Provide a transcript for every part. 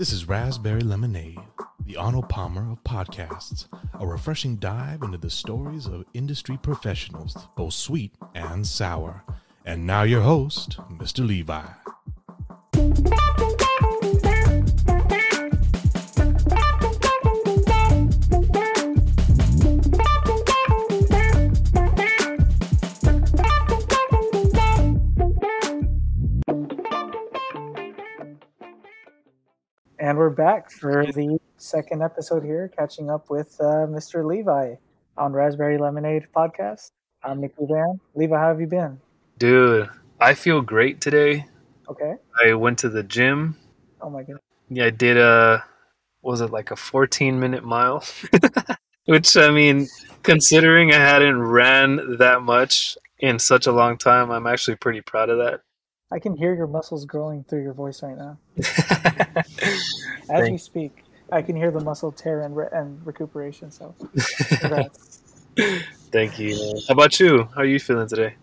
This is Raspberry Lemonade, the Arnold Palmer of podcasts, a refreshing dive into the stories of industry professionals, both sweet and sour. And now your host, Mr. Levi. We're back for the second episode here, catching up with uh, Mr. Levi on Raspberry Lemonade podcast. I'm Nick Van. Levi, how have you been? Dude, I feel great today. Okay. I went to the gym. Oh my god. Yeah, I did a was it like a 14 minute mile? Which I mean, considering I hadn't ran that much in such a long time, I'm actually pretty proud of that. I can hear your muscles growing through your voice right now. As we speak, I can hear the muscle tear and, re- and recuperation. So. Thank you. How about you? How are you feeling today?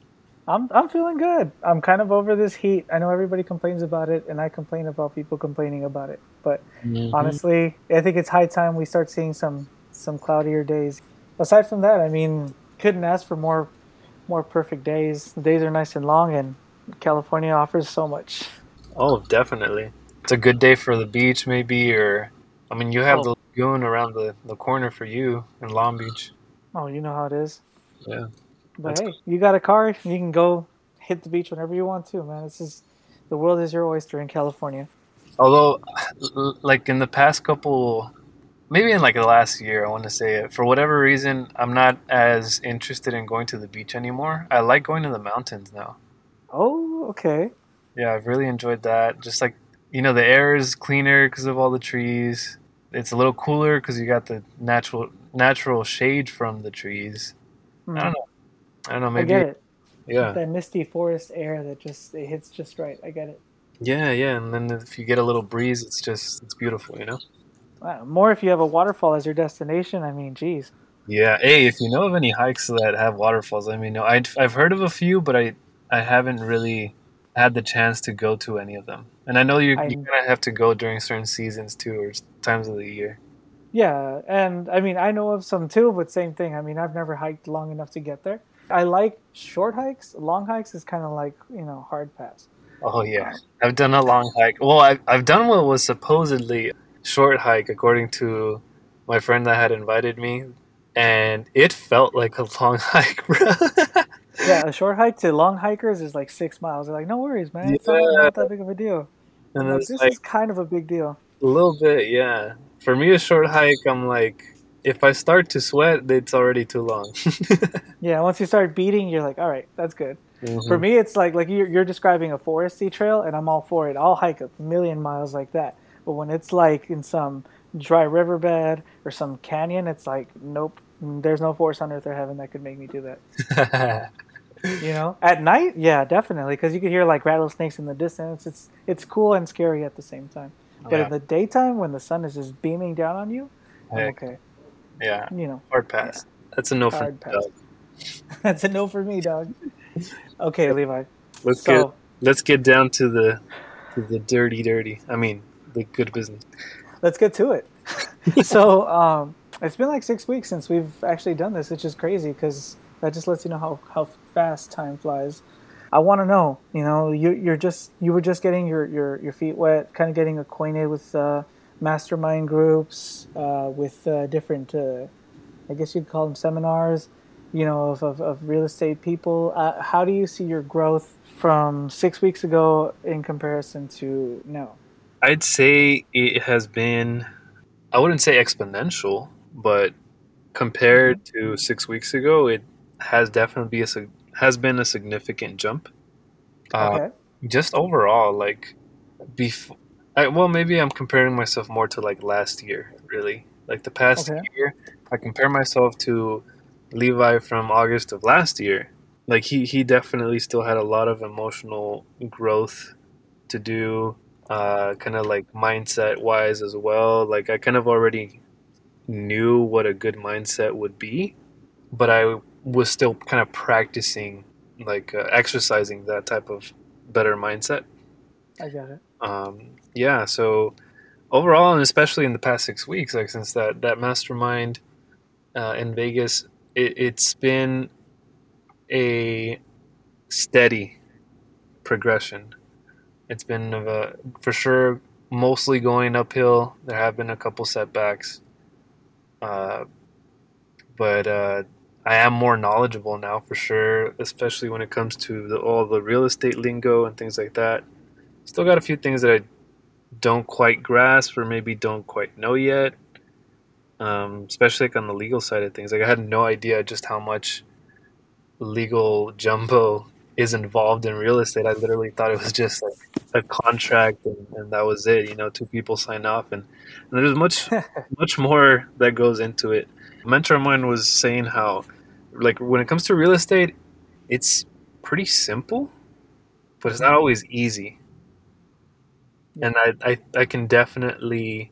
I'm I'm feeling good. I'm kind of over this heat. I know everybody complains about it, and I complain about people complaining about it. But mm-hmm. honestly, I think it's high time we start seeing some some cloudier days. Aside from that, I mean, couldn't ask for more more perfect days. The days are nice and long, and California offers so much. Oh, definitely. It's a good day for the beach, maybe, or I mean, you have Oh. the lagoon around the, the corner for you in Long Beach. Oh, you know how it is. Yeah. But That's hey, you got a car, you can go hit the beach whenever you want to, man. This is the world is your oyster in California. Although, like in the past couple, maybe in like the last year, I want to say it. For whatever reason, I'm not as interested in going to the beach anymore. I like going to the mountains now. Oh, okay. Yeah, I've really enjoyed that. Just like you know, the air is cleaner because of all the trees. It's a little cooler because you got the natural natural shade from the trees. Hmm. I don't know. I don't know. Maybe. I get it. yeah, That misty forest air that just it hits just right. I get it. yeah, yeah. And then if you get a little breeze, it's just it's beautiful, you know. Wow. More if you have a waterfall as your destination. I mean, geez. Yeah. Hey, if you know of any hikes that have waterfalls, let me know. I'd, I've heard of a few, but I I haven't really had the chance to go to any of them. And I know you I- you kind of have to go during certain seasons too, or times of the year. Yeah, and I mean, I know of some too, but same thing. I mean, I've never hiked long enough to get there. I like short hikes. Long hikes is kind of like you know hard pass. Oh yeah, um, I've done a long hike. Well, I've I've done what was supposedly a short hike, according to my friend that had invited me, and it felt like a long hike, bro. Yeah, a short hike to long hikers is like six miles. They're like, no worries, man. It's not, Yeah. not that big of a deal. and Like, this like is kind of a big deal. a little bit, yeah. For me, a short hike, I'm like, if I start to sweat, it's already too long. Yeah, once you start beating, you're like, all right, that's good. Mhm. For me, it's like like you're, you're describing a foresty trail, and I'm all for it. I'll hike a million miles like that. But when it's like in some dry riverbed or some canyon, it's like, nope, there's no force on earth or heaven that could make me do that. You know, at night, yeah, definitely, because you could hear like rattlesnakes in the distance. It's it's cool and scary at the same time. But yeah, in the daytime, when the sun is just beaming down on you, okay. yeah, You know, hard pass. That's a no for Hard me, pass. dog. that's a no for me, dog. Okay, Levi. Let's So get let's get down to the to the dirty, dirty. I mean, the good business. let's get to it. so um, it's been like six weeks since we've actually done this, which is crazy because that just lets you know how, how fast time flies. I want to know, you know, you, you're just you were just getting your, your, your feet wet, kind of getting acquainted with uh, mastermind groups, uh, with uh, different, uh, I guess you'd call them seminars, you know, of, of, of real estate people. Uh, how do you see your growth from six weeks ago in comparison to now? I'd say it has been, I wouldn't say exponential, but compared to six weeks ago, it has definitely be a, has been a significant jump. Uh, Okay. just overall, like, before, I, well, maybe I'm comparing myself more to like last year, really. Like the past Okay. year, I compare myself to Levi from August of last year. Like he, he definitely still had a lot of emotional growth to do uh, kind of like mindset wise as well. Like I kind of already knew what a good mindset would be, but I was still kind of practicing, like uh, exercising that type of better mindset. I got it. Um, yeah, so overall, and especially in the past six weeks, like since that that mastermind uh, in Vegas, it, it's been a steady progression. It's been a, for sure mostly going uphill. There have been a couple setbacks, uh, but uh, I am more knowledgeable now for sure, especially when it comes to the, all the real estate lingo and things like that. Still got a few things that I don't quite grasp or maybe don't quite know yet. Um, especially like on the legal side of things. Like I had no idea just how much legal jumbo is involved in real estate. I literally thought it was just like a contract and, and that was it. You know, two people sign off, and, and there's much much more that goes into it. A mentor of mine was saying how, like, when it comes to real estate, it's pretty simple, but it's not always easy. And I, I, I can definitely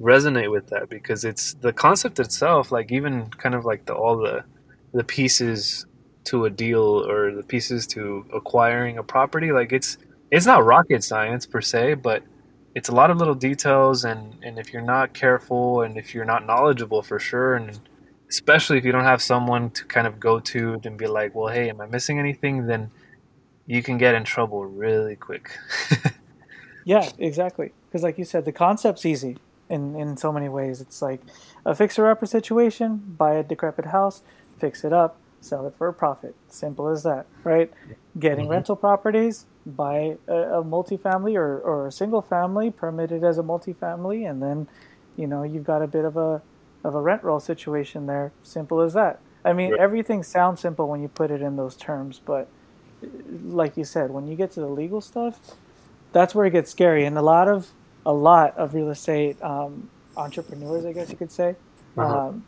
resonate with that because it's the concept itself, like even kind of like the all the the pieces to a deal or the pieces to acquiring a property like it's it's not rocket science per se but it's a lot of little details and and if you're not careful and if you're not knowledgeable for sure and especially if you don't have someone to kind of go to and be like well hey am i missing anything then you can get in trouble really quick yeah exactly because like you said the concept's easy in in so many ways it's like a fixer upper situation buy a decrepit house fix it up sell it for a profit. Simple as that, right? Getting mm-hmm. rental properties, buy a, a multifamily or, or a single family, permitted as a multifamily, and then, you know, you've got a bit of a of a rent roll situation there. Simple as that. I mean, right. everything sounds simple when you put it in those terms, but like you said, when you get to the legal stuff, that's where it gets scary. And a lot of a lot of real estate um, entrepreneurs, I guess you could say, uh-huh. um,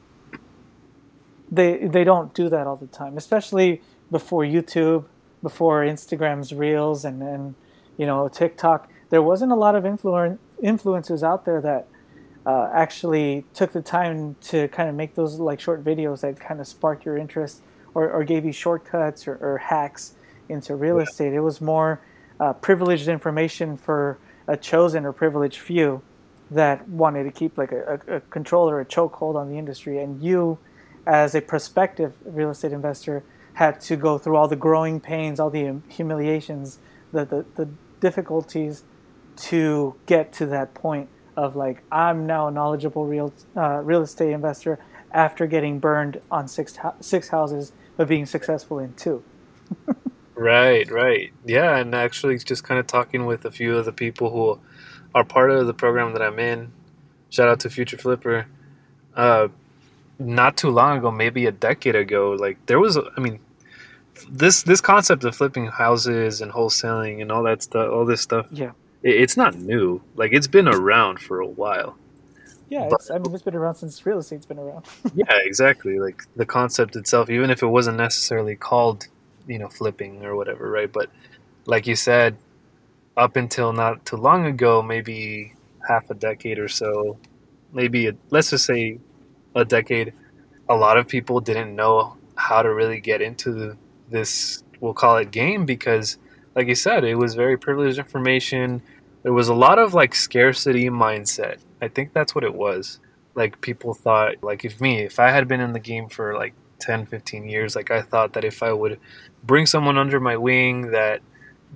they they don't do that all the time, especially before YouTube, before Instagram's Reels, and and you know TikTok. There wasn't a lot of influ- influencers out there that uh, actually took the time to kind of make those like short videos that kind of sparked your interest or, or gave you shortcuts or, or hacks into real yeah. estate. It was more uh, privileged information for a chosen or privileged few that wanted to keep like a, a, a control or a chokehold on the industry, and you as a prospective real estate investor, had to go through all the growing pains, all the humiliations, the, the, the difficulties to get to that point of like I'm now a knowledgeable real uh, real estate investor after getting burned on six six houses but being successful in two. right, right, yeah, and actually just kind of talking with a few of the people who are part of the program that I'm in. Shout out to Future Flipper. Uh, not too long ago, maybe a decade ago, like there was, I mean, this this concept of flipping houses and wholesaling and all that stuff, all this stuff, yeah, it's not new. Like it's been around for a while. Yeah, but, I mean, it's been around since real estate's been around. yeah, exactly. Like the concept itself, even if it wasn't necessarily called, you know, flipping or whatever, right? But like you said, up until not too long ago, maybe half a decade or so, maybe a, let's just say a decade, a lot of people didn't know how to really get into this, we'll call it game, because, like you said, it was very privileged information. There was a lot of like scarcity mindset. I think that's what it was. Like people thought, like if me, if I had been in the game for like 10, 15 years, like I thought that if I would bring someone under my wing that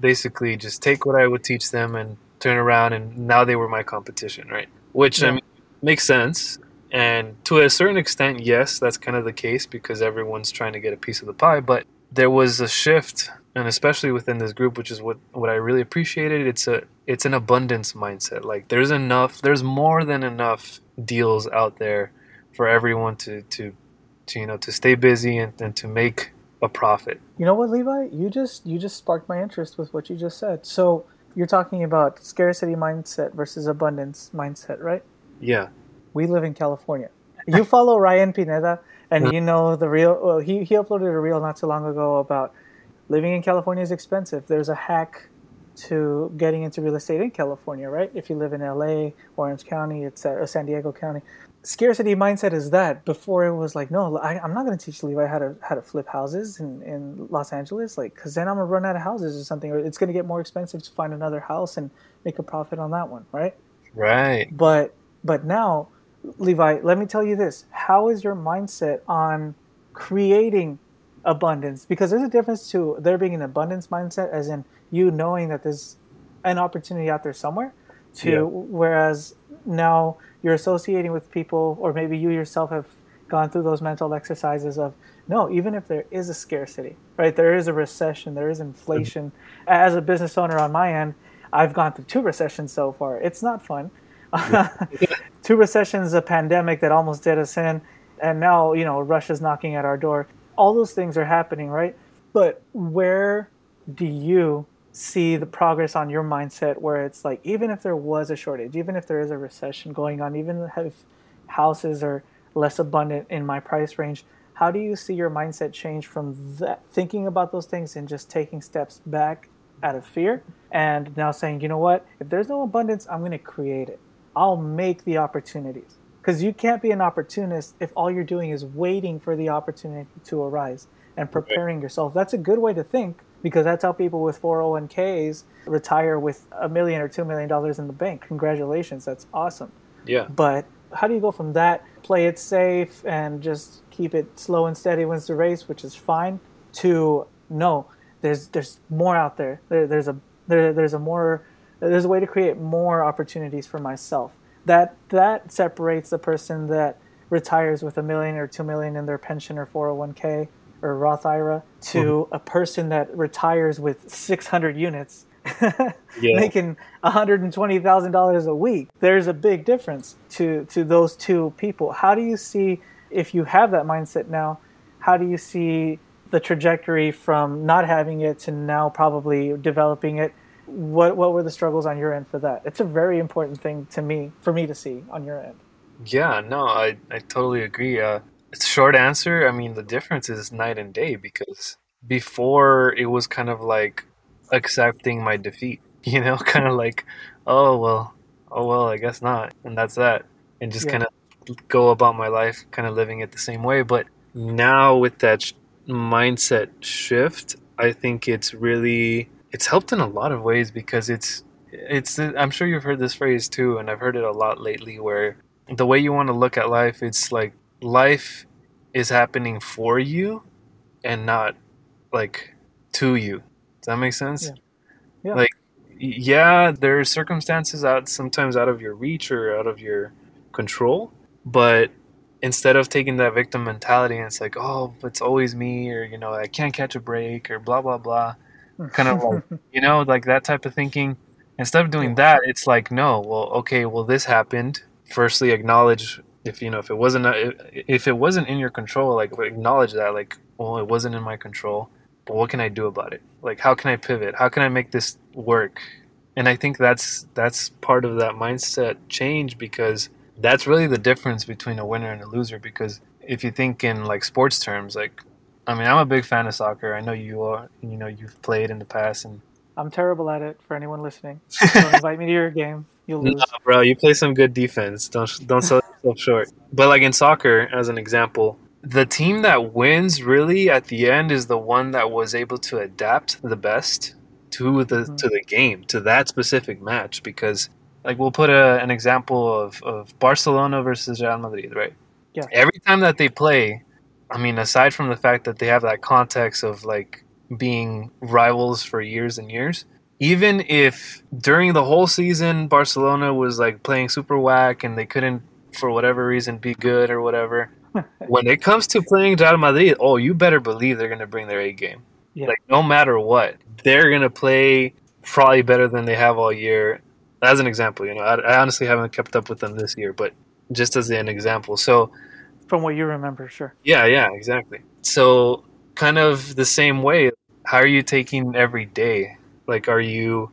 basically just take what I would teach them and turn around and now they were my competition, right? Which yeah. I mean makes sense and to a certain extent, yes, that's kind of the case because everyone's trying to get a piece of the pie. But there was a shift, and especially within this group, which is what, what I really appreciated. It's a it's an abundance mindset. Like there's enough, there's more than enough deals out there for everyone to to, to you know to stay busy and, and to make a profit. You know what, Levi? You just you just sparked my interest with what you just said. So you're talking about scarcity mindset versus abundance mindset, right? Yeah we live in California. You follow Ryan Pineda, and you know the real. Well, he he uploaded a reel not too long ago about living in California is expensive. There's a hack to getting into real estate in California, right? If you live in LA, Orange County, etc., San Diego County. Scarcity mindset is that. Before it was like, no, I, am not going to teach Levi how to how to flip houses in, in Los Angeles, like, because then I'm gonna run out of houses or something, or it's going to get more expensive to find another house and make a profit on that one, right? Right. But but now, Levi, let me tell you this: How is your mindset on creating abundance? Because there's a difference to there being an abundance mindset, as in you knowing that there's an opportunity out there somewhere, to Yeah. whereas now you're associating with people, or maybe you yourself have gone through those mental exercises of no, even if there is a scarcity, right? There is a recession, there is inflation. Mm-hmm. As a business owner on my end, I've gone through two recessions so far. It's not fun. two recessions, a pandemic that almost did us in, and now, you know, Russia's knocking at our door. All those things are happening, right? But where do you see the progress on your mindset where it's like, even if there was a shortage, even if there is a recession going on, even if houses are less abundant in my price range, how do you see your mindset change from that thinking about those things and just taking steps back out of fear and now saying, you know what, if there's no abundance, I'm going to create it. I'll make the opportunities. Because you can't be an opportunist if all you're doing is waiting for the opportunity to arise and preparing yourself. That's a good way to think because that's how people with 401ks retire with a million or two million dollars in the bank. Congratulations, that's awesome. Yeah. But how do you go from that, play it safe and just keep it slow and steady wins the race, which is fine, to no, there's there's more out there. there there's a there, there's a more there's a way to create more opportunities for myself. That that separates the person that retires with a million or two million in their pension or 401k or Roth IRA to mm-hmm. a person that retires with 600 units Yeah. making $120,000 a week. There's a big difference to to those two people. How do you see if you have that mindset now, how do you see the trajectory from not having it to now probably developing it? What what were the struggles on your end for that? It's a very important thing to me for me to see on your end. Yeah, no, I, I totally agree. Uh, it's a short answer. I mean, the difference is night and day because before it was kind of like accepting my defeat, you know, kind of like, oh, well, oh, well, I guess not. And that's that. And just Yeah. kind of go about my life, kind of living it the same way. But now with that sh- mindset shift, I think it's really, it's helped in a lot of ways because it's, it's, I'm sure you've heard this phrase too, and I've heard it a lot lately where the way you want to look at life it's like life is happening for you and not like to you does that make sense Yeah. Yeah. like yeah there are circumstances out sometimes out of your reach or out of your control but instead of taking that victim mentality and it's like oh it's always me or you know i can't catch a break or blah blah blah kind of like you know like that type of thinking. Instead of doing that it's like no well okay well this happened. Firstly acknowledge if you know if it wasn't uh, if it wasn't in your control like acknowledge that like well it wasn't in my control. But what can i do about it? Like how can i pivot? How can i make this work? And i think that's that's part of that mindset change because that's really the difference between a winner and a loser because if you think in like sports terms like i mean i'm a big fan of soccer i know you are you know you've played in the past and I'm terrible at it for anyone listening. Don't invite me to your game. You'll lose. No, bro, you play some good defense. Don't don't sell yourself short. But like in soccer, as an example, the team that wins really at the end is the one that was able to adapt the best to the Mhm. to the game, to that specific match. Because like we'll put a, an example of, of Barcelona versus Real Madrid, right? Yeah. Every time that they play, I mean, aside from the fact that they have that context of like being rivals for years and years, even if during the whole season Barcelona was like playing super whack and they couldn't for whatever reason be good or whatever, when it comes to playing Real Madrid, oh, you better believe they're gonna bring their A game. Yeah. Like no matter what, they're gonna play probably better than they have all year. As an example, you know, I, I honestly haven't kept up with them this year, but just as an example. So From what you remember, sure. yeah, yeah, exactly. So, kind of the same way, how are you taking every day? Like, are you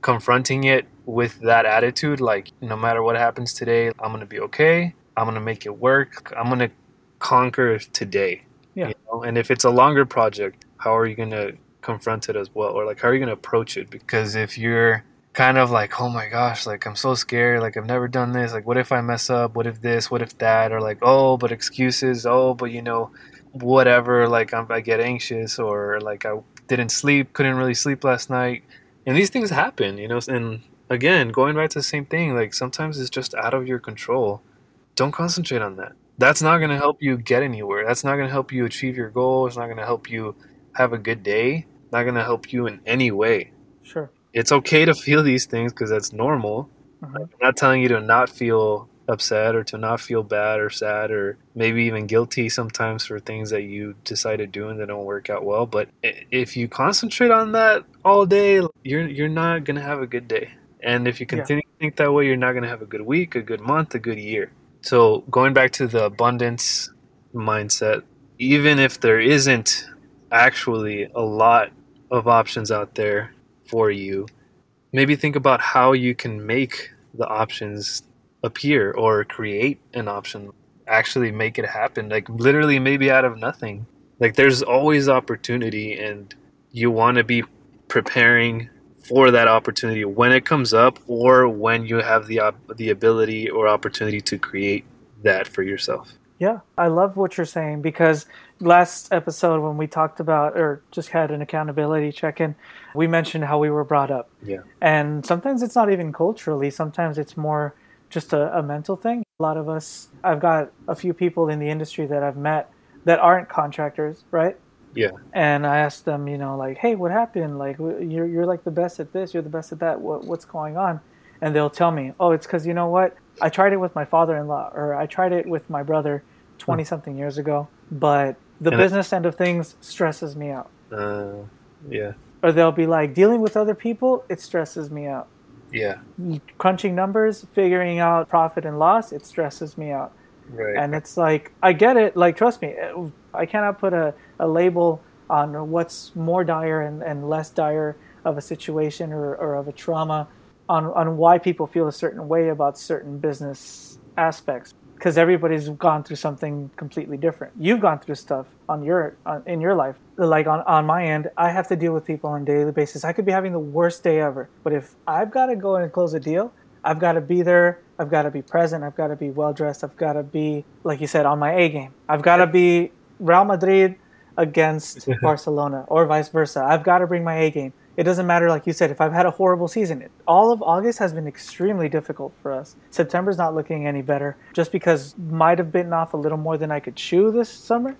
confronting it with that attitude? Like, no matter what happens today, I'm going to be okay. I'm going to make it work. I'm going to conquer today. Yeah. You know? And if it's a longer project, how are you going to confront it as well? Or, like, how are you going to approach it? Because if you're kind of like, oh my gosh, like I'm so scared, like I've never done this, like what if I mess up, what if this, what if that, or like, oh, but excuses, oh, but you know, whatever, like I'm, I get anxious, or like I didn't sleep, couldn't really sleep last night, and these things happen, you know, and again, going back to the same thing, like sometimes it's just out of your control. Don't concentrate on that. That's not going to help you get anywhere. That's not going to help you achieve your goal. It's not going to help you have a good day. Not going to help you in any way. Sure. It's okay to feel these things because that's normal. Mhm. I'm not telling you to not feel upset or to not feel bad or sad or maybe even guilty sometimes for things that you decide to do and that don't work out well. But if you concentrate on that all day, you're you're not gonna have a good day. And if you Yeah. continue to think that way, you're not gonna have a good week, a good month, a good year. So going back to the abundance mindset, even if there isn't actually a lot of options out there for you, maybe think about how you can make the options appear or create an option actually make it happen like literally maybe out of nothing. Like there's always opportunity and you want to be preparing for that opportunity when it comes up or when you have the op- the ability or opportunity to create that for yourself Yeah, I love what you're saying because last episode when we talked about or just had an accountability check-in, we mentioned how we were brought up. yeah And sometimes it's not even culturally, sometimes it's more just a, a mental thing. A lot of us, I've got a few people in the industry that I've met that aren't contractors, right? yeah And I asked them, you know, like, hey, what happened? Like, you're, you're like the best at this, you're the best at that. What, what's going on? And they'll tell me, oh, it's because you know what? I tried it with my father in law, or I tried it with my brother 20 something years ago, but the And business end of things stresses me out. uh, yeah Or they'll be like, dealing with other people, it stresses me out. yeah Crunching numbers, figuring out profit and loss, it stresses me out. right And it's like, I get it. Like, trust me, I cannot put a, a label on what's more dire and, and less dire of a situation or, or of a trauma on, on why people feel a certain way about certain business aspects. Because everybody's gone through something completely different. You've gone through stuff on your on, in your life. Like on, on my end, I have to deal with people on a daily basis. I could be having the worst day ever, but if I've got to go and close a deal, I've got to be there. I've got to be present. I've got to be well dressed. I've got to be, like you said, on my A game. I've got to be Real Madrid against Barcelona or vice versa. I've got to bring my A game. It doesn't matter, like you said, if I've had a horrible season. All of August has been extremely difficult for us. September's not looking any better just because might have bitten off a little more than I could chew this summer.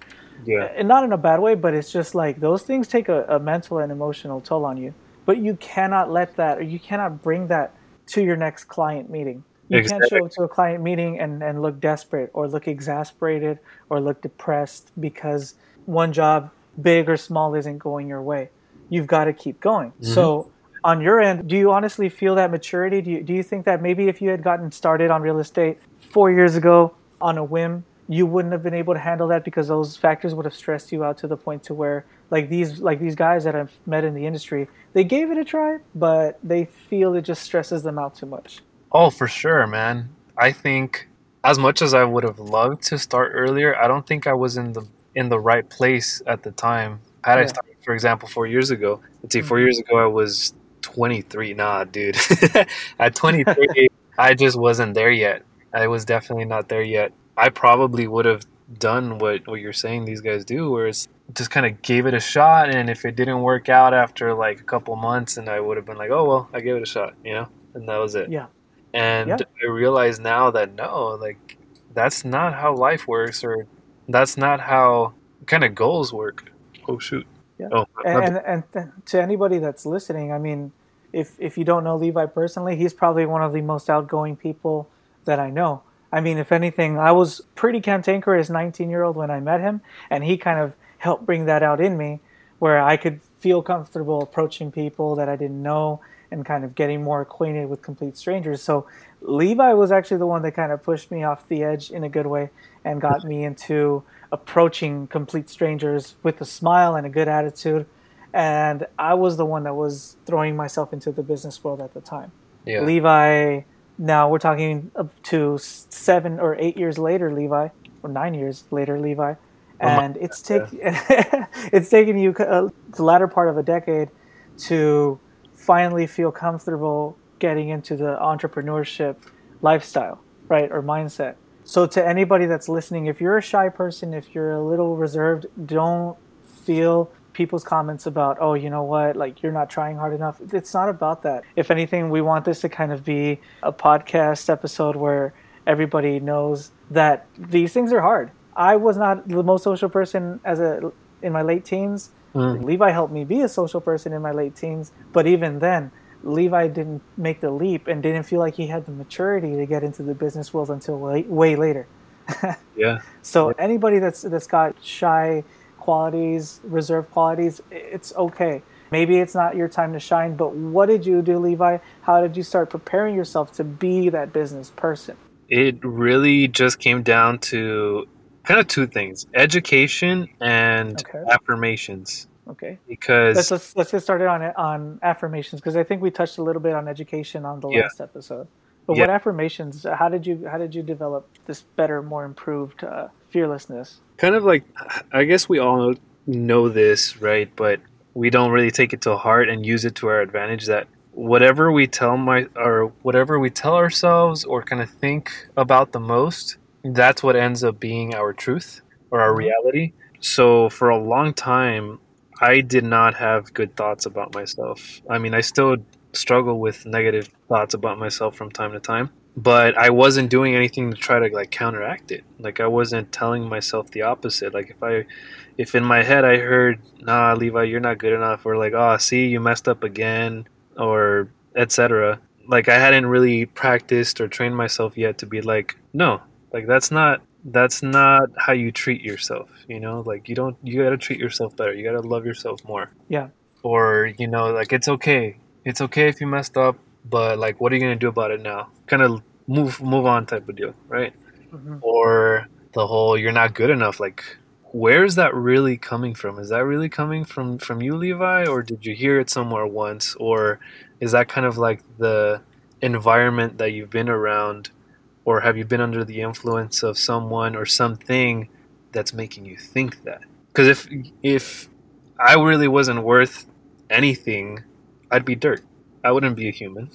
yeah And not in a bad way, but it's just like those things take a, a mental and emotional toll on you. But you cannot let that, or you cannot bring that to your next client meeting. You can't show up to a client meeting and, and look desperate or look exasperated or look depressed because one job, big or small, isn't going your way. You've got to keep going. Mm-hmm. So, on your end, do you honestly feel that maturity? Do you, do you think that maybe if you had gotten started on real estate four years ago on a whim, you wouldn't have been able to handle that because those factors would have stressed you out to the point to where like these like these guys that I've met in the industry, they gave it a try, but they feel it just stresses them out too much. Oh, for sure, man. I think as much as I would have loved to start earlier, I don't think I was in the in the right place at the time. Had I Yeah. started, for example, four years ago, let's see, 4 mm-hmm. years ago I was 23. Nah, dude. at 23, I just wasn't there yet. I was definitely not there yet. I probably would have done what what you're saying these guys do, where it's just kind of gave it a shot, and if it didn't work out after like a couple months, and I would have been like, oh well, I gave it a shot, you know, and that was it. Yeah. And Yeah. I realize now that no, like that's not how life works, or that's not how kind of goals work. Oh shoot. Yeah. Oh, And, and and to anybody that's listening, I mean, if if you don't know Levi personally, he's probably one of the most outgoing people that I know. I mean, if anything, I was pretty cantankerous 19 year old when I met him, and he kind of helped bring that out in me, where I could feel comfortable approaching people that I didn't know and kind of getting more acquainted with complete strangers. So Levi was actually the one that kind of pushed me off the edge in a good way and got me into approaching complete strangers with a smile and a good attitude. And I was the one that was throwing myself into the business world at the time. yeah. Levi, now we're talking up to seven or eight years later, Levi, or nine years later, Levi, my and it's taken it's taken you uh, the latter part of a decade to finally feel comfortable getting into the entrepreneurship lifestyle, right, or mindset. So to anybody that's listening, if you're a shy person, if you're a little reserved, don't feel people's comments about, oh, you know what, like you're not trying hard enough. It's not about that. If anything, we want this to kind of be a podcast episode where everybody knows that these things are hard. I was not the most social person as a in my late teens. Mm. Levi helped me be a social person in my late teens, but even then, Levi didn't make the leap and didn't feel like he had the maturity to get into the business world until way, way later. Yeah. So anybody that's that's got shy qualities, reserved qualities, it's okay. Maybe it's not your time to shine, but what did you do, Levi? How did you start preparing yourself to be that business person? It really just came down to kind of two things education and Okay. affirmations. Okay. Because Let's let's, let's get started on on affirmations because I think we touched a little bit on education on the Yeah. last episode. But Yeah. what affirmations? How did you how did you develop this better, more improved uh, fearlessness? kind of like I guess we all know this, right? But we don't really take it to heart and use it to our advantage that whatever we tell my or whatever we tell ourselves or kind of think about the most, that's what ends up being our truth or our Mhm. reality. So for a long time, I did not have good thoughts about myself. I mean, I still struggle with negative thoughts about myself from time to time but I wasn't doing anything to try to like counteract it. Like I wasn't telling myself the opposite. Like if I, if in my head I heard, "Nah, Levi, you're not good enough," or like, "Oh, see, you messed up again," or etc. Like I hadn't really practiced or trained myself yet to be like, "No, like that's not that's not how you treat yourself." You know, like you don't you got to treat yourself better. You got to love yourself more. Yeah. Or you know, like it's okay. It's okay if you messed up, but like, what are you gonna do about it now? Kind of move move on type of deal, right? Mhm. Or the whole you're not good enough. Like, where's that really coming from? Is that really coming from from you, Levi, or did you hear it somewhere once, or is that kind of like the environment that you've been around, or have you been under the influence of someone or something that's making you think that? Because if if I really wasn't worth anything, I'd be dirt. I wouldn't be a human.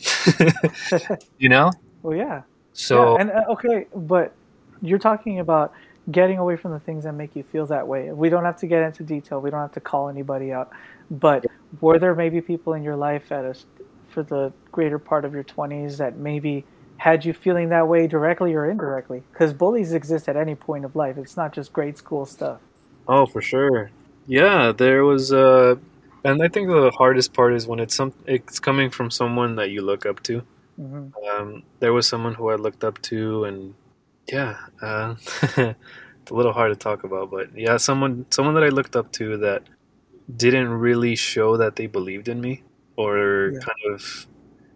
you know? Well, yeah. So yeah, and uh, okay, but you're talking about getting away from the things that make you feel that way. We don't have to get into detail. We don't have to call anybody out. But were there maybe people in your life at a, for the greater part of your 20s that maybe had you feeling that way directly or indirectly? Because bullies exist at any point of life. It's not just grade school stuff. Oh, for sure. Yeah, there was uh and I think the hardest part is when it's some it's coming from someone that you look up to. hmm Um there was someone who I looked up to and yeah, uh it's a little hard to talk about, but yeah, someone someone that I looked up to that didn't really show that they believed in me or Yeah. kind of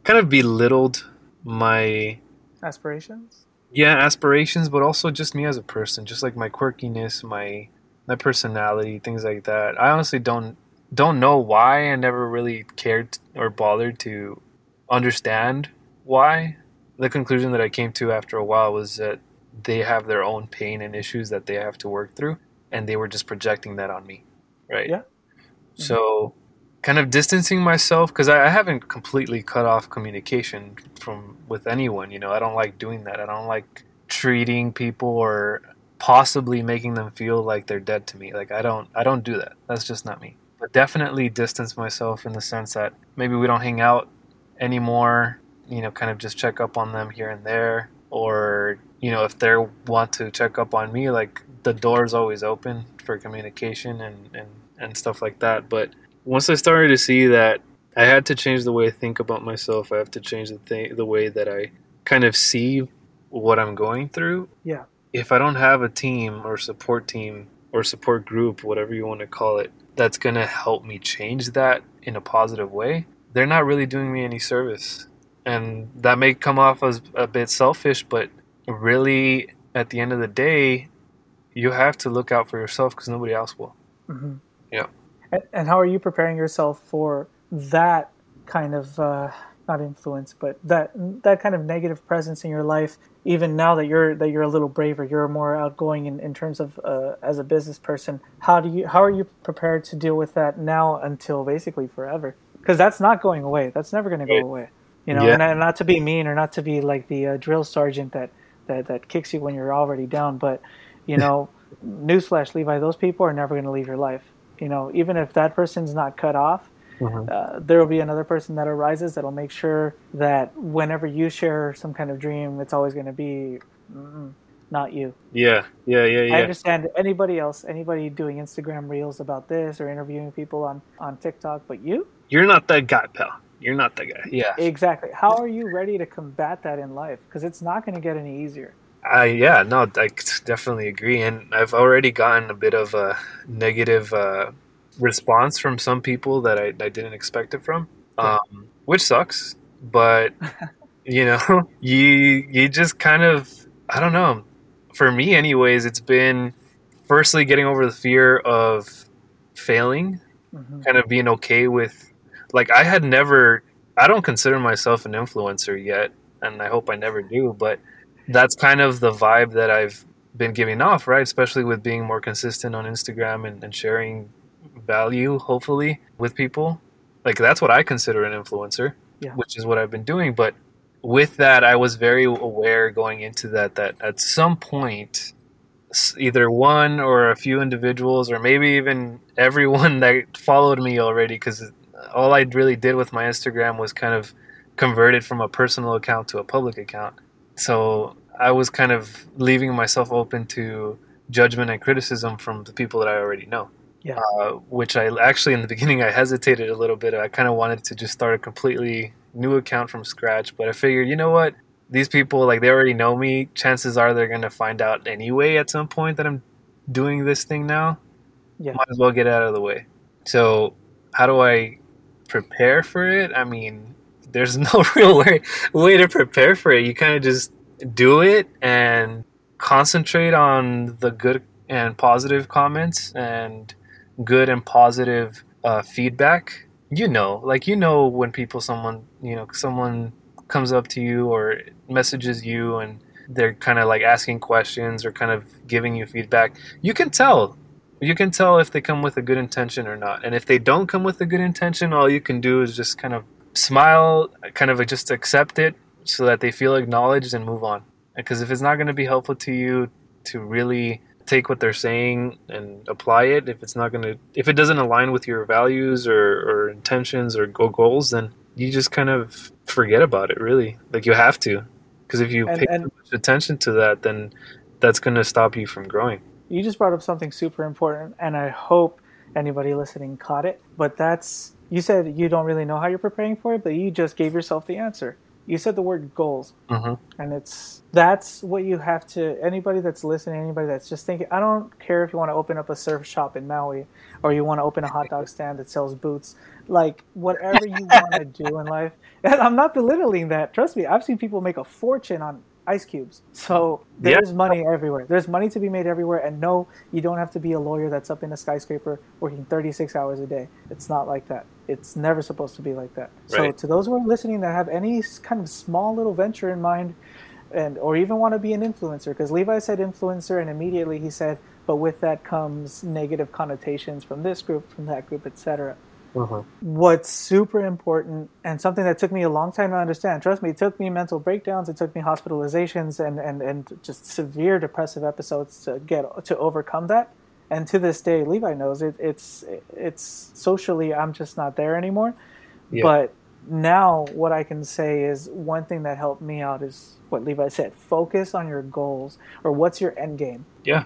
kind of belittled my Aspirations? yeah aspirations but also just me as a person just like my quirkiness my my personality things like that i honestly don't don't know why i never really cared or bothered to understand why the conclusion that i came to after a while was that they have their own pain and issues that they have to work through and they were just projecting that on me right Yeah. so kind of distancing myself because I, I haven't completely cut off communication from with anyone you know? I don't like doing that. I don't like treating people or possibly making them feel like they're dead to me. Like i don't i don't do that. That's just not me. But definitely distance myself in the sense that maybe we don't hang out anymore you know kind of just check up on them here and there. Or you know if they want to check up on me like the door is always open for communication and and, and stuff like that. But once i started to see that i had to change the way i think about myself i have to change the th- the way that i kind of see what i'm going through Yeah. if i don't have a team or support team or support group whatever you want to call it that's going to help me change that in a positive way they're not really doing me any service and that may come off as a bit selfish but really at the end of the day you have to look out for yourself because nobody else will hmm Yeah. And, and how are you preparing yourself for that kind of uh, not influence, but that that kind of negative presence in your life? Even now that you're that you're a little braver, you're more outgoing in, in terms of uh, as a business person. How do you how are you prepared to deal with that now until basically forever? Because that's not going away. That's never going to go away. You know, Yeah. and, and not to be mean or not to be like the uh, drill sergeant that, that that kicks you when you're already down, but you know, newsflash, Levi, those people are never going to leave your life you know, even if that person's not cut off, Mhm. uh, there will be another person that arises that'll make sure that whenever you share some kind of dream, it's always going to be mm, not you. Yeah, yeah, yeah, yeah. I understand anybody else, anybody doing Instagram reels about this or interviewing people on on TikTok, but you You're not that guy, pal. You're not that guy. Yeah. exactly. How are you ready to combat that in life? Because it's not going to get any easier. I yeah, no, I definitely agree, and I've already gotten a bit of a negative uh, response from some people that I, I didn't expect it from, Yeah. um, which sucks. But you know, you you just kind of I don't know. For me, anyways, it's been firstly getting over the fear of failing, hmm kind of being okay with like I had never I don't consider myself an influencer yet and I hope I never do but that's kind of the vibe that I've been giving off right especially with being more consistent on Instagram and, and sharing value hopefully with people like that's what I consider an influencer Yeah. which is what I've been doing but with that I was very aware going into that that at some point either one or a few individuals or maybe even everyone that followed me already because all I really did with my Instagram was kind of converted from a personal account to a public account. So I was kind of leaving myself open to judgment and criticism from the people that I already know. Yeah. Uh, which I actually in the beginning I hesitated a little bit. I kind of wanted to just start a completely new account from scratch, but I figured, you know what? These people like they already know me. Chances are they're going to find out anyway at some point that I'm doing this thing now. Yeah. Might as well get it out of the way. So, how do I prepare for it? I mean, there's no real way way to prepare for it. You kind of just do it and concentrate on the good and positive comments and good and positive uh, feedback. You know, like you know when people, someone, you know, someone comes up to you or messages you and they're kind of like asking questions or kind of giving you feedback. You can tell. You can tell if they come with a good intention or not. And if they don't come with a good intention, all you can do is just kind of smile, kind of just accept it so that they feel acknowledged and move on. Because if it's not going to be helpful to you to really take what they're saying and apply it, if it's not going to, if it doesn't align with your values or, or intentions or go- goals, then you just kind of forget about it, really. Like you have to. Because if you And- pay and- too much attention to that, then that's going to stop you from growing. You just brought up something super important, and I hope anybody listening caught it. But that's you said you don't really know how you're preparing for it, but you just gave yourself the answer. You said the word goals, hmm and it's that's what you have to. Anybody that's listening, anybody that's just thinking, I don't care if you want to open up a surf shop in Maui, or you want to open a hot dog stand that sells boots. Like whatever you want to do in life, and I'm not belittling that. Trust me, I've seen people make a fortune on ice cubes. So Yeah. there's money everywhere. There's money to be made everywhere. And no, you don't have to be a lawyer that's up in a skyscraper working 36 hours a day. It's not like that. It's never supposed to be like that. So to those who are listening that have any kind of small little venture in mind, and or even want to be an influencer, because Levi said influencer, and immediately he said, but with that comes negative connotations from this group, from that group, etc uh what's super important and something that took me a long time to understand trust me it took me mental breakdowns it took me hospitalizations and, and, and just severe depressive episodes to get to overcome that and to this day levi knows it, it's it's socially i'm just not there anymore Yeah. but now what i can say is one thing that helped me out is what levi said focus on your goals or what's your end game Yeah.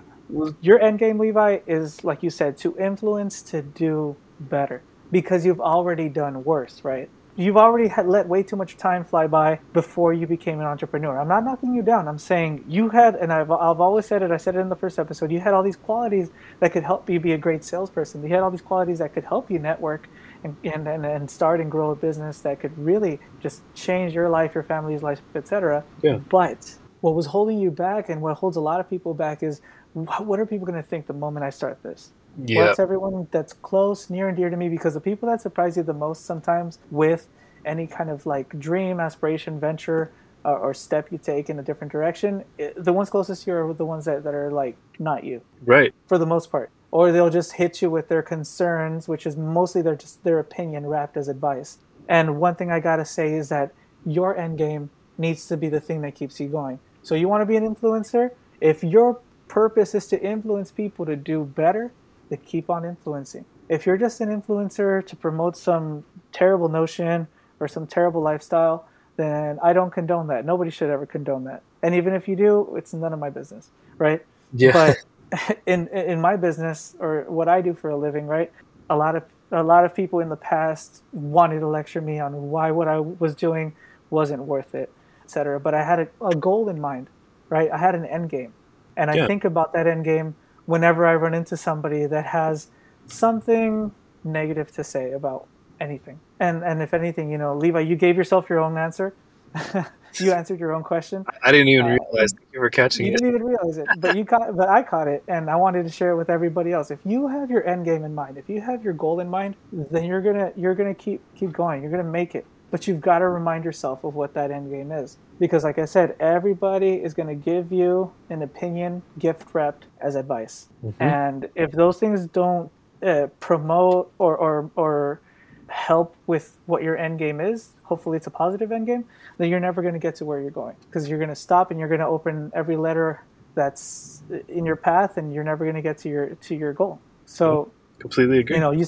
your end game levi is like you said to influence to do better because you've already done worse right you've already had let way too much time fly by before you became an entrepreneur. I'm not knocking you down. I'm saying you had and i've, I've always said it i said it in the first episode you had all these qualities that could help you be a great salesperson. You had all these qualities that could help you network and, and, and, and start and grow a business that could really just change your life your family's life etc Yeah. but what was holding you back and what holds a lot of people back is what are people going to think the moment i start this Yeah. what's everyone that's close, near and dear to me? Because the people that surprise you the most sometimes with any kind of like dream, aspiration, venture, uh, or step you take in a different direction, i the ones closest to you are the ones that, that are like not you Right. for the most part. Or they'll just hit you with their concerns, which is mostly their just their opinion wrapped as advice. And one thing I gotta say is that your end game needs to be the thing that keeps you going. So you want to be an influencer? If your purpose is to influence people to do better, then keep on influencing. If you're just an influencer to promote some terrible notion or some terrible lifestyle, then I don't condone that. Nobody should ever condone that. And even if you do, it's none of my business, right? Yeah. But in in my business or what I do for a living, right? A lot of a lot of people in the past wanted to lecture me on why what I was doing wasn't worth it, etc. But I had a, a, goal in mind, right? I had an end game, and I think about that end game whenever I run into somebody that has something negative to say about anything. And and if anything, you know, Levi, you gave yourself your own answer. you answered your own question. I didn't even uh, realize you were catching you it. You didn't even realize it, but you caught. But I caught it, and I wanted to share it with everybody else. If you have your end game in mind, if you have your goal in mind, then you're gonna you're gonna keep keep going. You're gonna make it. But you've got to remind yourself of what that end game is, because like I said, everybody is gonna give you an opinion gift wrapped as advice, mm-hmm. and if those things don't uh, promote or or or help with what your end game is, hopefully it's a positive end game, then you're never going to get to where you're going because you're going to stop and you're going to open every letter that's in your path and you're never going to get to your to your goal. So completely agree. You know, you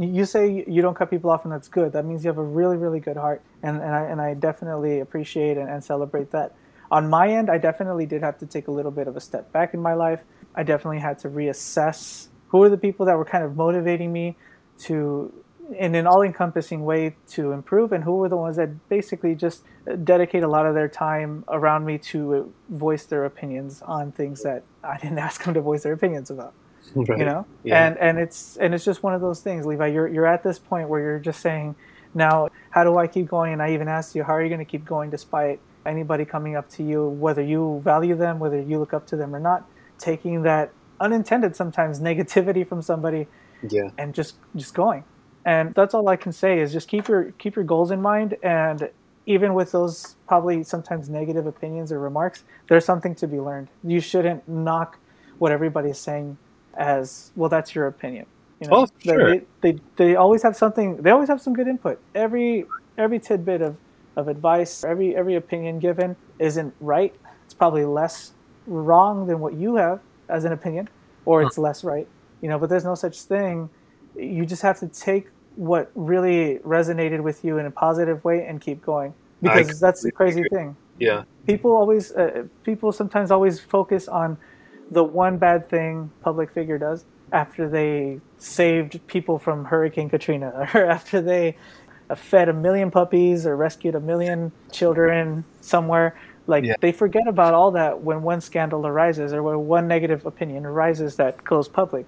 you say you don't cut people off and that's good. That means you have a really really good heart and and I and I definitely appreciate and, and celebrate that. On my end, I definitely did have to take a little bit of a step back in my life. I definitely had to reassess who are the people that were kind of motivating me to in an all-encompassing way to improve and who were the ones that basically just dedicate a lot of their time around me to voice their opinions on things that I didn't ask them to voice their opinions about. Right. You know, yeah. and and it's and it's just one of those things, Levi. You're you're at this point where you're just saying, now how do I keep going? And I even asked you, how are you going to keep going despite anybody coming up to you, whether you value them, whether you look up to them or not, taking that unintended sometimes negativity from somebody, yeah, and just just going and that's all I can say is just keep your keep your goals in mind and even with those probably sometimes negative opinions or remarks, there's something to be learned. You shouldn't knock what everybody's saying as well. That's your opinion. You know, oh, sure. They, they, they always have something. They always have some good input. Every every tidbit of, of advice, every every opinion given isn't right. It's probably less wrong than what you have as an opinion, or it's less right. You know, but there's no such thing you just have to take what really resonated with you in a positive way and keep going because that's the crazy agree. thing yeah people always uh, people sometimes always focus on the one bad thing public figure does after they saved people from hurricane katrina or after they uh, fed a million puppies or rescued a million children somewhere like yeah. they forget about all that when one scandal arises or when one negative opinion arises that goes public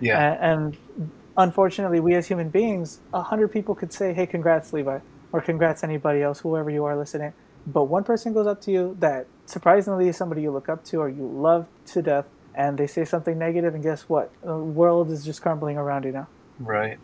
yeah and, and unfortunately, we as human beings, a hundred people could say, "Hey, congrats, Levi," or "Congrats, anybody else, whoever you are listening." But one person goes up to you that surprisingly somebody you look up to or you love to death, and they say something negative, and guess what? The world is just crumbling around you now. Right.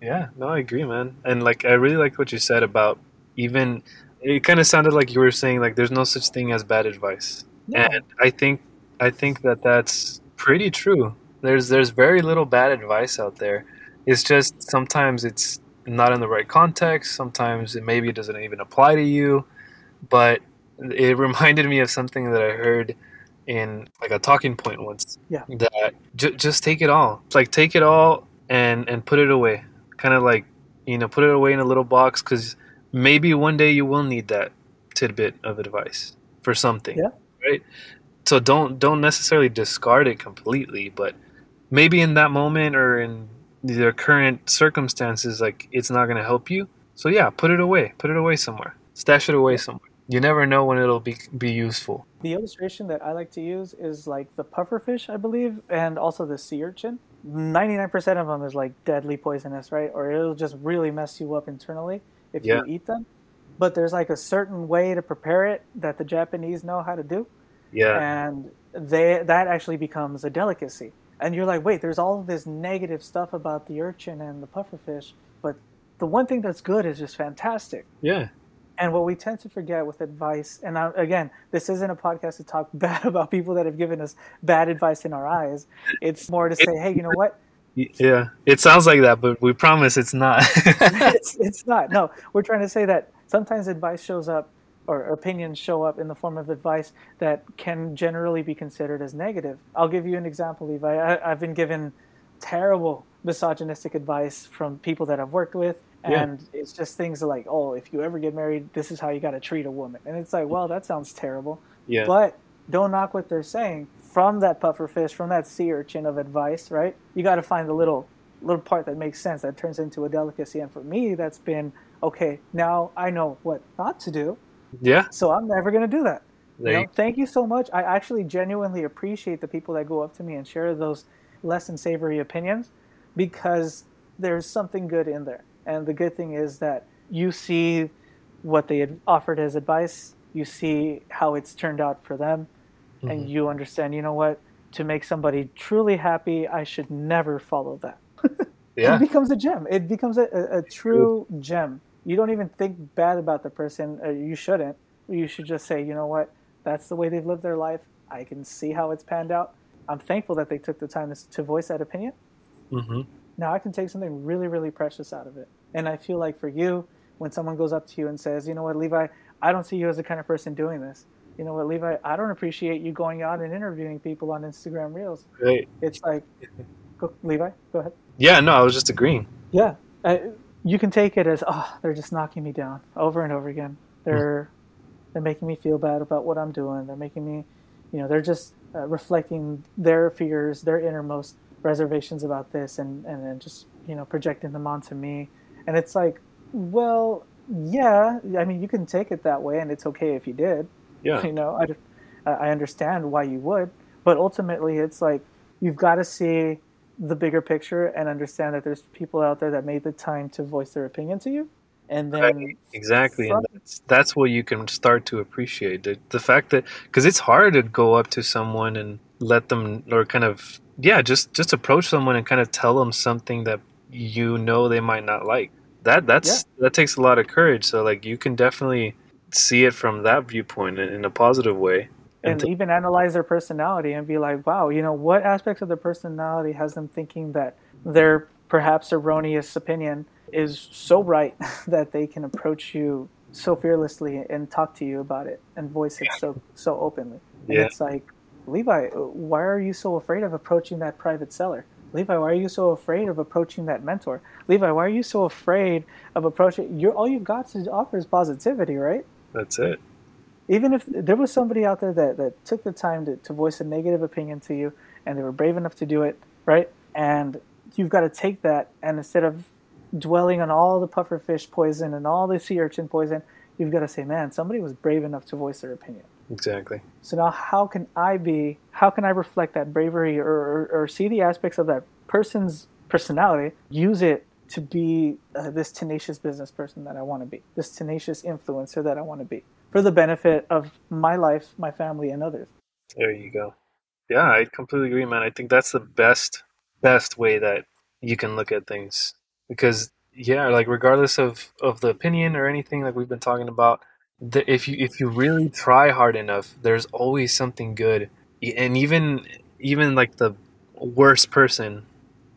Yeah. No, I agree, man. And like, I really like what you said about even. It kind of sounded like you were saying like there's no such thing as bad advice, and I think I think that that's pretty true. There's there's very little bad advice out there it's just sometimes it's not in the right context. Sometimes it maybe it doesn't even apply to you. But it reminded me of something that I heard in like a talking point once. Yeah. That j- just take it all. Like take it all and and put it away. Kind of like you know put it away in a little box because maybe one day you will need that tidbit of advice for something. Yeah. Right. So don't don't necessarily discard it completely, but maybe in that moment or in their current circumstances, like it's not going to help you. So yeah, put it away. Put it away somewhere. Stash it away somewhere. You never know when it'll be be useful. The illustration that I like to use is like the pufferfish, I believe, and also the sea urchin. 99% of them is like deadly poisonous, right? Or it'll just really mess you up internally if yeah. you eat them. But there's like a certain way to prepare it that the Japanese know how to do. Yeah. And they that actually becomes a delicacy and you're like, wait, there's all this negative stuff about the urchin and the pufferfish, but the one thing that's good is just fantastic. Yeah. And what we tend to forget with advice, and I, again, this isn't a podcast to talk bad about people that have given us bad advice in our eyes. It's more to say, hey, you know what? Yeah, it sounds like that, but we promise it's not. it's, it's not. No, we're trying to say that sometimes advice shows up or opinions show up in the form of advice that can generally be considered as negative. I'll give you an example, Levi. I, have been given terrible, misogynistic advice from people that I've worked with. Yeah. And it's just things like, oh, if you ever get married, this is how you got to treat a woman. And it's like, well, that sounds terrible. Yeah. But don't knock what they're saying. From that puffer fish, from that sea urchin of advice, right? You got to find the little little part that makes sense that turns into a delicacy. And for me, that's been okay. Now I know what not to do, yeah. so I'm never going to do that. You know, thank you so much. I actually genuinely appreciate the people that go up to me and share those less than savory opinions because there's something good in there. And the good thing is that you see what they had offered as advice, you see how it's turned out for them, and Mhm. you understand, you know what, to make somebody truly happy, I should never follow that. yeah. It becomes a gem. It becomes a, a, a true gem. You don't even think bad about the person. Or you shouldn't. You should just say, you know what? That's the way they've lived their life. I can see how it's panned out. I'm thankful that they took the time to, to voice that opinion. hmm Now I can take something really, really precious out of it. And I feel like for you, when someone goes up to you and says, you know what, Levi, I don't see you as the kind of person doing this. You know what, Levi, I don't appreciate you going out and interviewing people on Instagram Reels. Right. It's like, go, Levi, go ahead. Yeah. No, I was just agreeing. Yeah, I, you can take it as oh, they're just knocking me down over and over again. They're they're making me feel bad about what I'm doing. They're making me, you know, they're just uh, reflecting their fears, their innermost reservations about this, and and then just you know projecting them onto me. And it's like, well, yeah, I mean, you can take it that way, and it's okay if you did. Yeah. You know, I, I understand why you would, but ultimately, it's like you've got to see the bigger picture and understand that there's people out there that made the time to voice their opinion to you, and then Right, exactly from- and that's, that's what you can start to appreciate the, the fact that because it's hard to go up to someone and let them or kind of yeah just just approach someone and kind of tell them something that you know they might not like. That that's that takes a lot of courage. So like you can definitely see it from that viewpoint in, in a positive way. And to- even analyze their personality and be like, wow, you know, what aspects of their personality has them thinking that their perhaps erroneous opinion is so right that they can approach you so fearlessly and talk to you about it and voice it so so openly. And Yeah. it's like, Levi, uh, why are you so afraid of approaching that private seller? Levi, why are you so afraid of approaching that mentor? Levi, why are you so afraid of approaching? You're all you've got to offer is positivity, right? that's it even if there was somebody out there that, that took the time to, to voice a negative opinion to you and they were brave enough to do it right and you've got to take that and instead of dwelling on all the pufferfish poison and all the sea urchin poison you've got to say man somebody was brave enough to voice their opinion exactly so now how can i be how can i reflect that bravery or, or, or see the aspects of that person's personality use it to be uh, this tenacious business person that i want to be this tenacious influencer that i want to be for the benefit of my life my family and others There you go. Yeah, I completely agree, man. I think that's the best best way that you can look at things because yeah, like regardless of of the opinion or anything like we've been talking about, the, if you if you really try hard enough, there's always something good. And even even like the worst person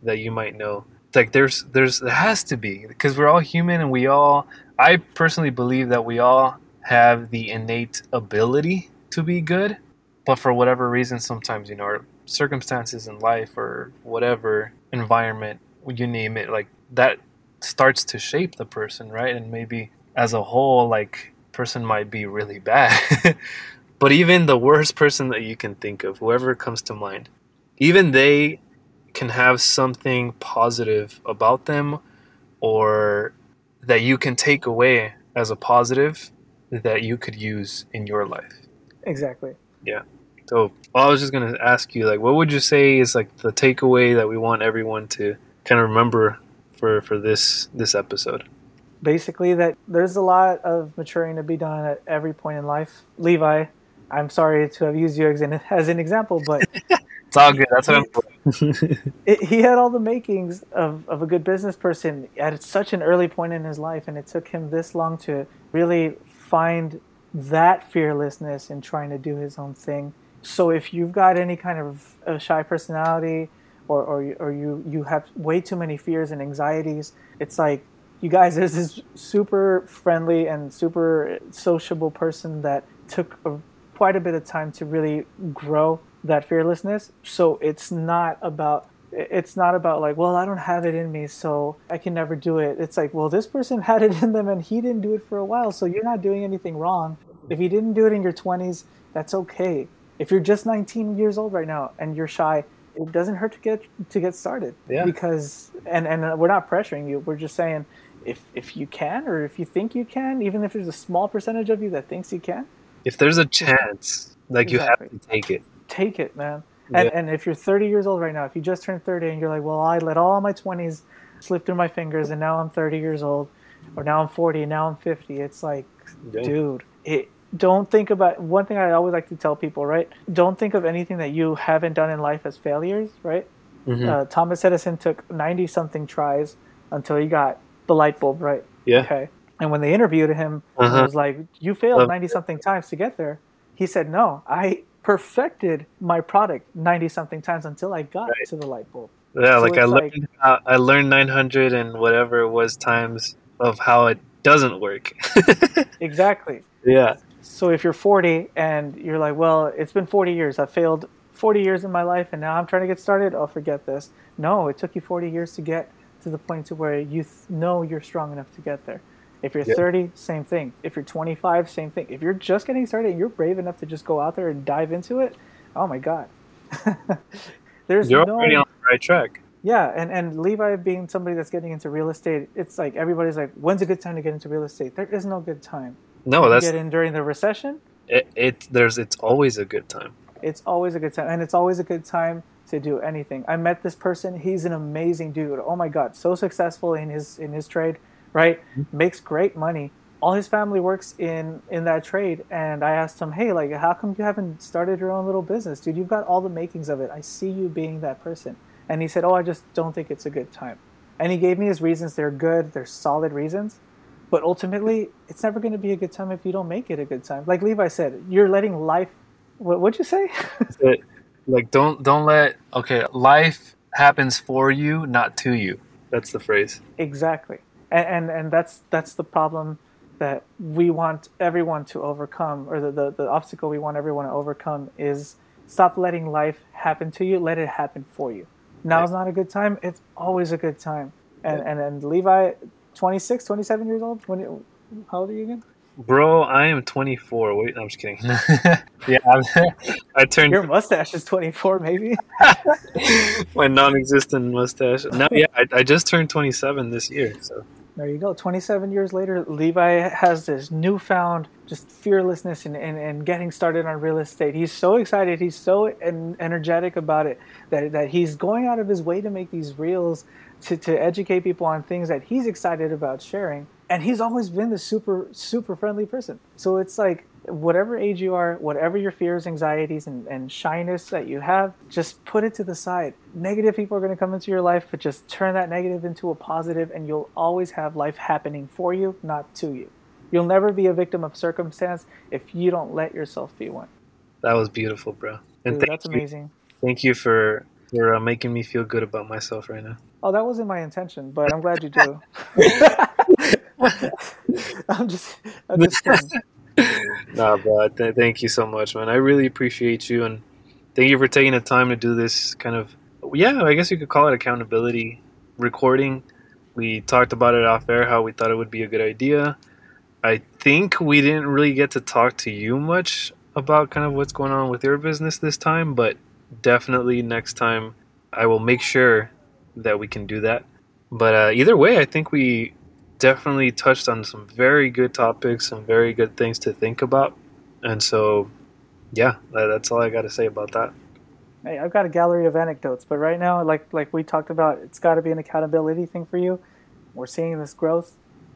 that you might know, like there's there's there has to be because we're all human and we all I personally believe that we all have the innate ability to be good but for whatever reason sometimes you know our circumstances in life or whatever environment you name it like that starts to shape the person right and maybe as a whole like person might be really bad but even the worst person that you can think of whoever comes to mind even they can have something positive about them or that you can take away as a positive that you could use in your life exactly Yeah. so I was just gonna ask you, like, what would you say is like the takeaway that we want everyone to kind of remember for for this this episode? Basically that there's a lot of maturing to be done at every point in life levi i'm sorry to have used you as an, example but It's all good. That's what I'm. it, he had all the makings of, of a good business person at such an early point in his life, and it took him this long to really find that fearlessness in trying to do his own thing. So if you've got any kind of a shy personality, or or, or you you have way too many fears and anxieties, it's like you guys. There's this super friendly and super sociable person that took a, quite a bit of time to really grow that fearlessness. So it's not about It's not about like, well, I don't have it in me, so I can never do it. It's like, well, this person had it in them and he didn't do it for a while, so you're not doing anything wrong. If you didn't do it in your 20s, that's okay. If you're just 19 years old right now and you're shy, it doesn't hurt to get to get started. Yeah. Because and and we're not pressuring you. We're just saying if if you can or if you think you can, even if there's a small percentage of you that thinks you can, If there's a chance, like you have to take it. take it, man. And, Yeah. and if you're 30 years old right now, if you just turned 30 and you're like, well, I let all my 20s slip through my fingers and now I'm 30 years old, or now I'm 40 and now I'm 50, it's like, Yeah. dude, it, don't think about one thing I always like to tell people, right? Don't think of anything that you haven't done in life as failures, right? Mhm. Uh, Thomas Edison took 90 something tries until he got the light bulb right. yeah. Okay. And when they interviewed him, Uh-huh. it was like, You failed 90 something times to get there. He said, No, I perfected my product 90 something times until I got Right. to the light bulb. Yeah, So like I learned how, I learned 900 and whatever it was times of how it doesn't work. Exactly. yeah. So if you're 40 and you're like, Well, it's been 40 years, I failed 40 years in my life and now I'm trying to get started, oh, forget this. No, it took you 40 years to get to the point to where you th- know you're strong enough to get there. If you're Yeah. 30, same thing. If you're 25, same thing. If you're just getting started and you're brave enough to just go out there and dive into it, oh my god. There's You're no already on the right track. yeah, and and Levi being somebody that's getting into real estate, it's like everybody's like, when's a good time to get into real estate? There is no good time. No, You that's get in during the recession, it, it. There's it's always a good time. it's always a good time and it's always a good time to do anything. I met this person. He's an amazing dude. Oh my god. So successful in his in his trade right? Mm-hmm. Makes great money. All his family works in in that trade. And i asked him hey like how come you haven't started your own little business? Dude you've got all the makings of it. I see you being that person. And he said oh i just don't think it's a good time. And he gave me his reasons. They're good. They're solid reasons. But ultimately it's never going to be a good time if you don't make it a good time. Like levi said you're letting life what, what'd you say like don't don't let okay life happens for you, not to you. That's the phrase. Exactly, and, and and that's that's the problem that we want everyone to overcome, or the, the the obstacle we want everyone to overcome is stop letting life happen to you. Let it happen for you. now is not a good time. It's always a good time. And and and Levi, 26, 27 years old. When you- how old are you again? Bro, I am 24. Wait, I'm just kidding. yeah, I'm, I turned Your mustache is 24, maybe. my non-existent mustache. No, yeah, I, I just turned 27 this year. So There you go. 27 years later, Levi has this newfound just fearlessness and in, in, in getting started on real estate. He's so excited. He's so en- energetic about it that, that he's going out of his way to make these reels to, to educate people on things that he's excited about sharing. And he's always been the super, super friendly person. So it's like, whatever age you are, whatever your fears, anxieties, and, and shyness that you have, just put it to the side. Negative people are going to come into your life, but just turn that negative into a positive, and you'll always have life happening for you, not to you. You'll never be a victim of circumstance if you don't let yourself be one. that was beautiful, bro. And Dude, that's you, amazing. thank you for for uh, making me feel good about myself right now. Oh, that wasn't my intention, but I'm glad you do. I'm just, I'm just. Nah, bro. Th- thank you so much, man. I really appreciate you, and thank you for taking the time to do this kind of, yeah, I guess you could call it accountability recording. We talked about it off air, how we thought it would be a good idea. I think we didn't really get to talk to you much about kind of what's going on with your business this time, but definitely next time I will make sure that we can do that. But uh, either way, I think we definitely touched on some very good topics, some very good things to think about. And so, yeah, that- that's all I got to say about that. Hey, I've got a gallery of anecdotes, but right now, like like we talked about, it's got to be an accountability thing for you. We're seeing this growth.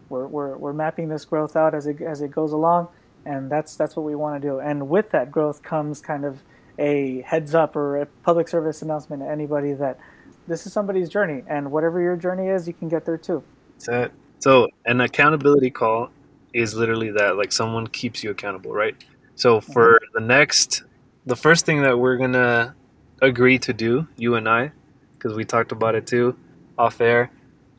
We're, we're, we're mapping this growth out as it as it goes along, and that's that's what we want to do. And with that growth comes kind of a heads up or a public service announcement to anybody that this is somebody's journey, and whatever your journey is, you can get there too. That's it. So, an accountability call is literally that like someone keeps you accountable, right? So, for mm-hmm. the next, the first thing that we're going to agree to do, you and I, because we talked about it too off air,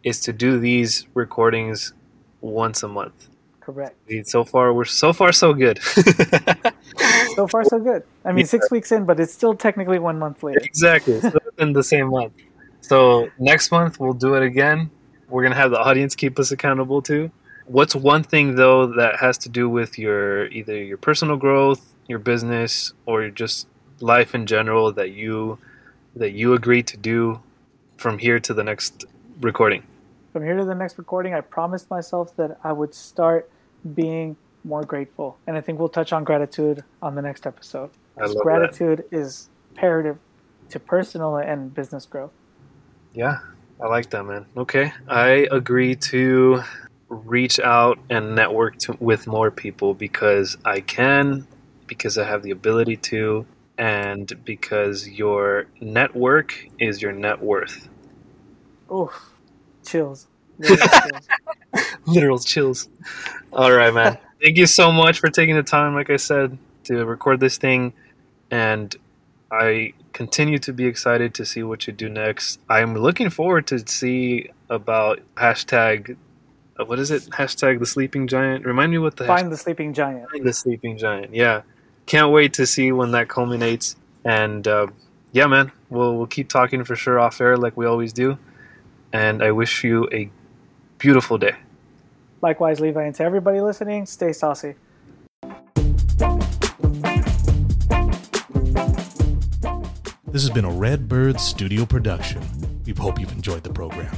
is to do these recordings once a month. Correct. So far, we're so far so good. So far, so good. I mean, Yeah. six weeks in, but it's still technically one month later. exactly. So in the same month. So next month we'll do it again. We're gonna have the audience keep us accountable to. What's one thing though that has to do with your either your personal growth, your business, or just life in general that you that you agreed to do from here to the next recording? From here to the next recording, I promised myself that I would start being more grateful, and I think we'll touch on gratitude on the next episode. I love that. Gratitude is imperative to personal and business growth. Yeah, I like that, man. Okay, I agree to reach out and network to, with more people because I can, because I have the ability to, and because your network is your net worth. Oof, chills. Literal chills. Literal chills. All right, man. Thank you so much for taking the time, like I said, to record this thing. And I continue to be excited to see what you do next. I'm looking forward to see about hashtag uh, what is it? Hashtag the sleeping giant. Remind me what the Find the sleeping giant. the sleeping giant. Yeah, can't wait to see when that culminates. And uh, yeah, man, we'll we'll keep talking for sure off air like we always do. And I wish you a beautiful day. Likewise, Levi, and to everybody listening, stay saucy. This has been a Red Bird studio production. We hope you've enjoyed the program.